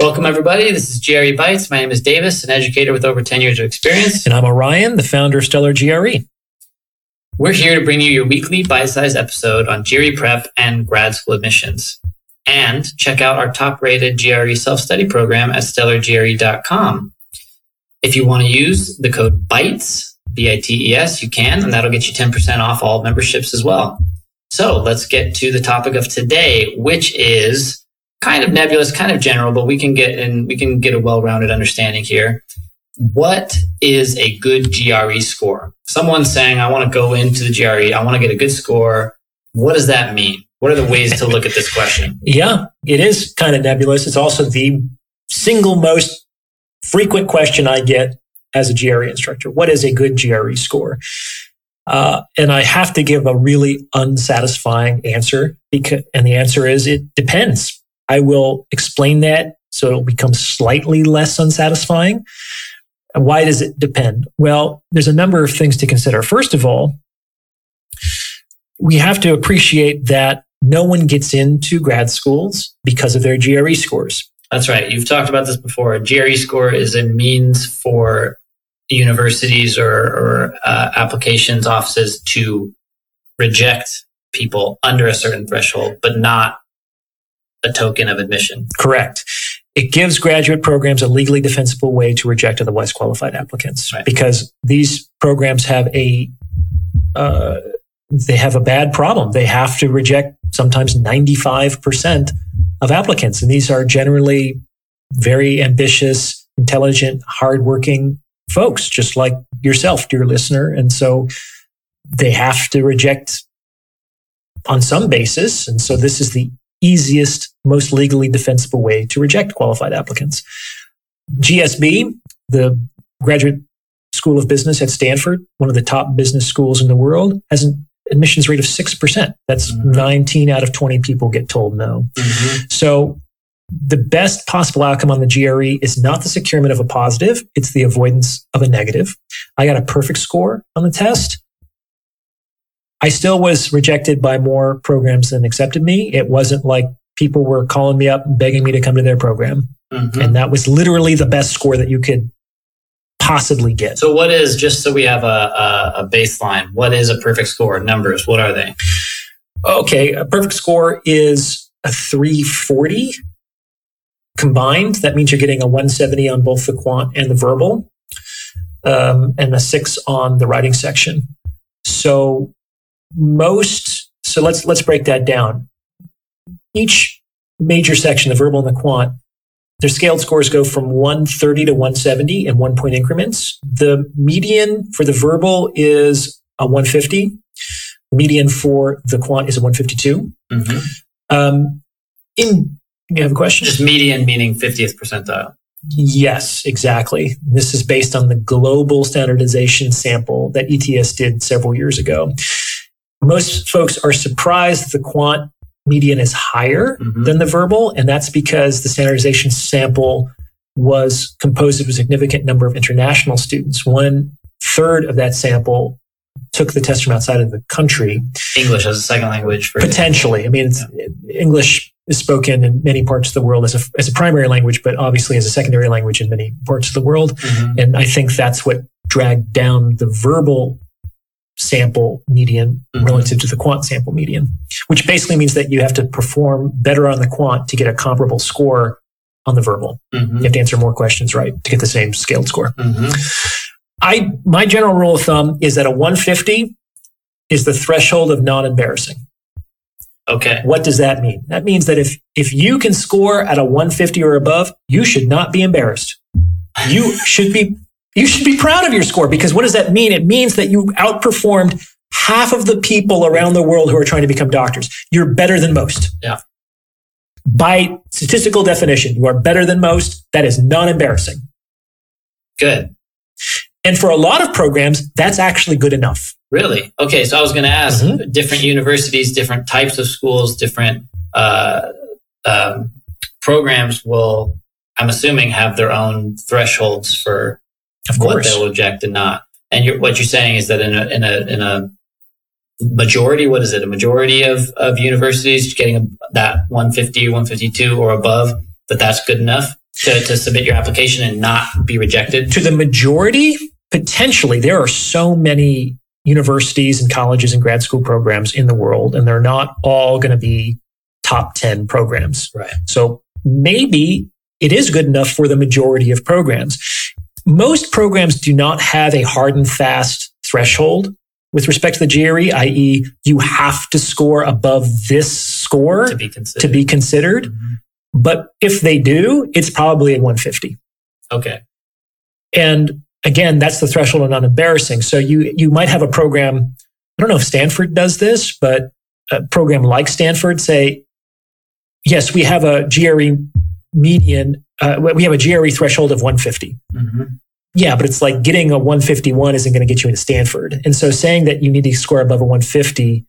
Welcome, everybody. This is GRE Bites. My name is Davis, an educator with over 10 years of experience. And I'm Orion, the founder of Stellar GRE. We're here to bring you your weekly bite sized episode on GRE prep and grad school admissions. And check out our top rated GRE self study program at stellargre.com. If you want to use the code BITES, B I T E S, you can, and that'll get you 10% off all memberships as well. So let's get to the topic of today, which is kind of nebulous, kind of general, but we can get and we can get a well-rounded understanding here. What is a good GRE score? Someone's saying, I want to go into the GRE. I want to get a good score. What does that mean? What are the ways to look at this question? Yeah, it is kind of nebulous. It's also the single most frequent question I get as a GRE instructor. What is a good GRE score? Uh, and I have to give a really unsatisfying answer because, and the answer is it depends. I will explain that so it'll become slightly less unsatisfying. Why does it depend? Well, there's a number of things to consider. First of all, we have to appreciate that no one gets into grad schools because of their GRE scores. That's right. You've talked about this before. A GRE score is a means for universities or, or uh, applications offices to reject people under a certain threshold, but not a token of admission. Correct. It gives graduate programs a legally defensible way to reject otherwise qualified applicants right. because these programs have a uh, they have a bad problem. They have to reject sometimes 95% of applicants. And these are generally very ambitious, intelligent, hardworking folks, just like yourself, dear listener. And so they have to reject on some basis. And so this is the easiest, most legally defensible way to reject qualified applicants. GSB, the graduate school of business at Stanford, one of the top business schools in the world, has an admissions rate of 6%. That's mm-hmm. 19 out of 20 people get told no. Mm-hmm. So the best possible outcome on the GRE is not the securement of a positive, it's the avoidance of a negative. I got a perfect score on the test. I still was rejected by more programs than accepted me. It wasn't like people were calling me up and begging me to come to their program. Mm-hmm. And that was literally the best score that you could possibly get. So, what is, just so we have a, a, a baseline, what is a perfect score? Numbers, what are they? Okay, a perfect score is a 340 combined. That means you're getting a 170 on both the quant and the verbal, um, and a six on the writing section. So most so let's let's break that down. Each major section the verbal and the quant their scaled scores go from 130 to 170 in one point increments. The median for the verbal is a 150 the median for the quant is a 152 mm-hmm. um, in you have a question? Just median meaning 50th percentile. Yes, exactly. This is based on the global standardization sample that ETS did several years ago most folks are surprised that the quant median is higher mm-hmm. than the verbal. And that's because the standardization sample was composed of a significant number of international students. One third of that sample took the test from outside of the country. English as a second language. Potentially. I mean, yeah. English is spoken in many parts of the world as a, as a primary language, but obviously as a secondary language in many parts of the world. Mm-hmm. And I think that's what dragged down the verbal sample median mm-hmm. relative to the quant sample median, which basically means that you have to perform better on the quant to get a comparable score on the verbal. Mm-hmm. You have to answer more questions right to get the same scaled score. Mm-hmm. I my general rule of thumb is that a 150 is the threshold of non-embarrassing. Okay. What does that mean? That means that if if you can score at a 150 or above, you should not be embarrassed. You should be you should be proud of your score because what does that mean? It means that you outperformed half of the people around the world who are trying to become doctors. You're better than most. Yeah. By statistical definition, you are better than most. That is non embarrassing. Good. And for a lot of programs, that's actually good enough. Really? Okay. So I was going to ask mm-hmm. different universities, different types of schools, different uh, um, programs will, I'm assuming, have their own thresholds for of course. they'll reject and not. And you're, what you're saying is that in a, in a, in a majority, what is it? A majority of, of universities getting a, that 150, 152 or above, that that's good enough? to, to submit your application and not be rejected? To the majority, potentially, there are so many universities and colleges and grad school programs in the world, and they're not all going to be top 10 programs. Right. So maybe it is good enough for the majority of programs. Most programs do not have a hard and fast threshold with respect to the GRE, i.e., you have to score above this score To be considered. to be considered. Mhm. But if they do, it's probably a 150. Okay. And again, that's the threshold of not embarrassing. So you you might have a program. I don't know if Stanford does this, but a program like Stanford say, yes, we have a GRE median. Uh, we have a GRE threshold of 150. hmm Yeah, but it's like getting a 151 isn't going to get you into Stanford. And so saying that you need to score above a 150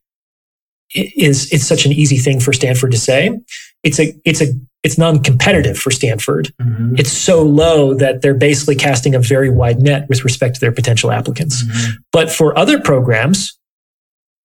is it's such an easy thing for Stanford to say. It's a it's a it's non-competitive for Stanford hmm it's so low that they're basically casting a very wide net with respect to their potential applicants. Mhm. But for other programs,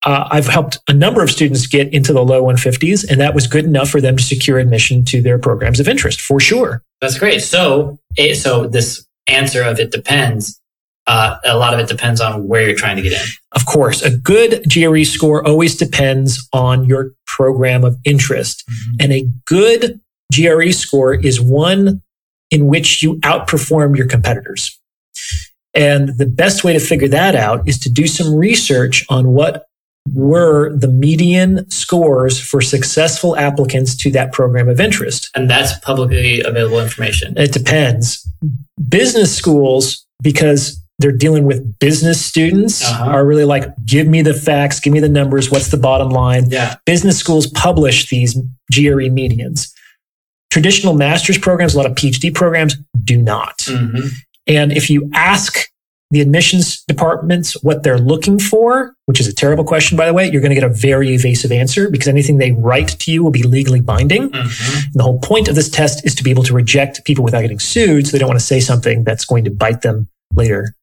uh, I've helped a number of students get into the low 150s, and that was good enough for them to secure admission to their programs of interest for sure. That's great. So, it, so this answer of it depends. Uh, a lot of it depends on where you're trying to get in. Of course, a good GRE score always depends on your program of interest. And a good GRE score is one in which you outperform your competitors. And the best way to figure that out is to do some research on what were the median scores for successful applicants to that program of interest. And that's publicly available information. It depends. Business schools, because they're dealing with business students, Uh-huh. are really like, give me the facts, give me the numbers, what's the bottom line? Yeah. business schools publish these GRE medians. Traditional master's programs, a lot of PhD programs do not. hmm And if you ask the admissions departments what they're looking for, which is a terrible question, by the way, you're going to get a very evasive answer because anything they write to you will be legally binding. hmm And the whole point of this test is to be able to reject people without getting sued. So they don't want to say something that's going to bite them later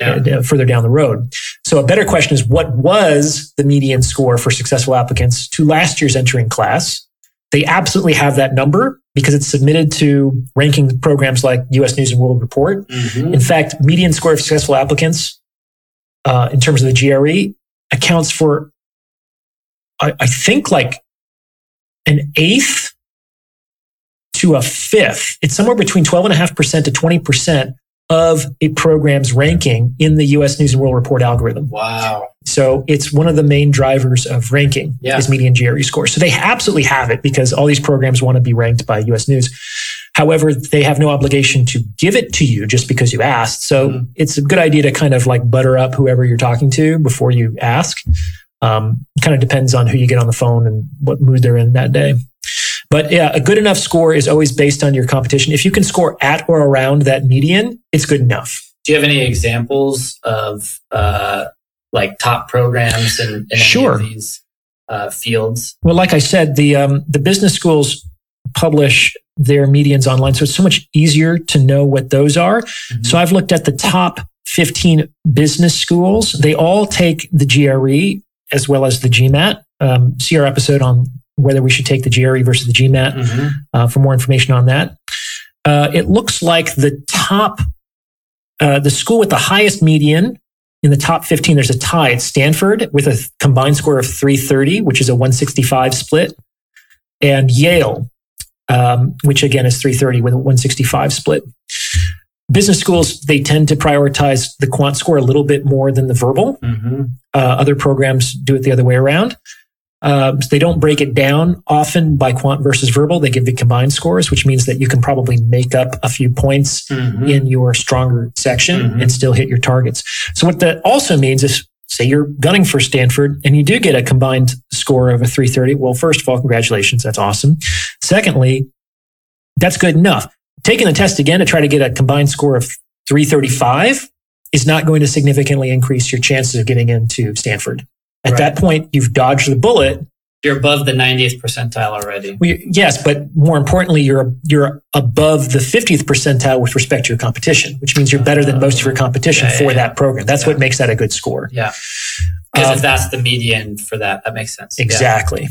Yeah. uh, further down the road. So a better question is what was the median score for successful applicants to last year's entering class? They absolutely have that number because it's submitted to ranking programs like US News and World Report. hmm In fact, median score of successful applicants uh, in terms of the GRE accounts for, I, I think, like an eighth to a fifth. It's somewhere between 12.5% to 20% of a program's ranking in the US News and World Report algorithm. Wow. So it's one of the main drivers of ranking Yeah. is median GRE score. So they absolutely have it because all these programs want to be ranked by US News. However, they have no obligation to give it to you just because you asked. So Mhm. it's a good idea to kind of like butter up whoever you're talking to before you ask. Um, kind of depends on who you get on the phone and what mood they're in that day. But yeah, a good enough score is always based on your competition. If you can score at or around that median, it's good enough. Do you have any examples of uh, like top programs and Sure. these uh, fields? Well, like I said, the um, the business schools publish their medians online, so it's so much easier to know what those are. Mhm. So I've looked at the top 15 business schools. They all take the GRE as well as the GMAT. Um, see our episode on whether we should take the GRE versus the GMAT Mhm. uh, for more information on that. Uh, it looks like the top, uh, the school with the highest median in the top 15, there's a tie. at Stanford with a combined score of 330, which is a 165 split, and Yale, um, which again is 330 with a 165 split. Business schools, they tend to prioritize the quant score a little bit more than the verbal. Mhm. Uh, other programs do it the other way around. Um, so they don't break it down often by quant versus verbal. They give the combined scores, which means that you can probably make up a few points Mhm. in your stronger section Mhm. and still hit your targets. So what that also means is say you're gunning for Stanford and you do get a combined score of a 330. Well, first of all, congratulations. That's awesome. Secondly, that's good enough. Taking the test again to try to get a combined score of 335 is not going to significantly increase your chances of getting into Stanford. At Right. that point, you've dodged the bullet. You're above the 90th percentile already. Well, yes, but more importantly, you're you're above the 50th percentile with respect to your competition, which means you're better than most of your competition Yeah, for yeah. that program. That's what makes that a good score. Yeah. Because Um, if that's the median for that, that makes sense. Exactly.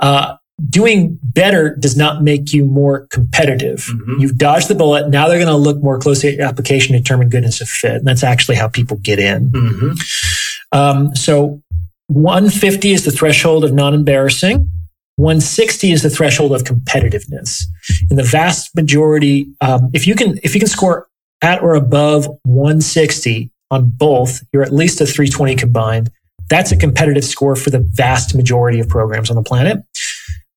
Uh, doing better does not make you more competitive. Mhm. You've dodged the bullet. Now they're going to look more closely at your application, to determine goodness of fit. And that's actually how people get in. Mhm. Um, so 150 is the threshold of non-embarrassing. 160 is the threshold of competitiveness. In the vast majority, um, if you can, if you can score at or above 160 on both, you're at least a 320 combined. That's a competitive score for the vast majority of programs on the planet.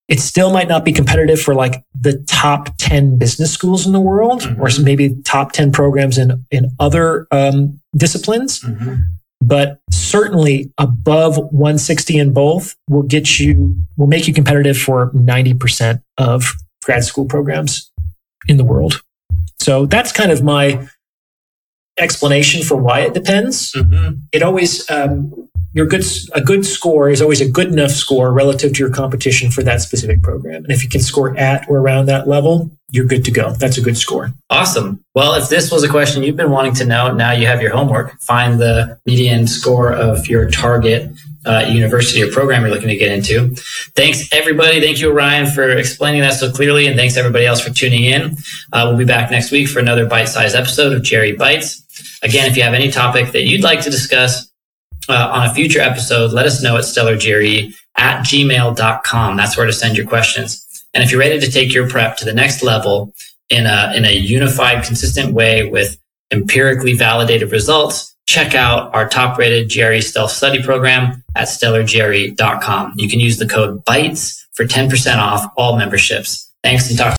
It still might not be competitive for like the top 10 business schools in the world or Mhm. maybe top 10 programs in, in other um, disciplines Mhm. But certainly above 160 in both will get you will make you competitive for 90% of grad school programs in the world so that's kind of my explanation for why it depends Mhm. it always um, your good a good score is always a good enough score relative to your competition for that specific program and if you can score at or around that level you're good to go that's a good score Awesome. Well, if this was a question you've been wanting to know, now you have your homework. Find the median score of your target uh, university or program you're looking to get into. Thanks, everybody. Thank you, Orion, for explaining that so clearly. And thanks, everybody else, for tuning in. Uh, we'll be back next week for another bite sized episode of GRE Bites. Again, if you have any topic that you'd like to discuss uh, on a future episode, let us know at stellargre at gmail.com. That's where to send your questions. And if you're ready to take your prep to the next level, in a in a unified, consistent way with empirically validated results, check out our top rated GRE self study program at stellargre.com. You can use the code BITES for 10% off all memberships. Thanks and talk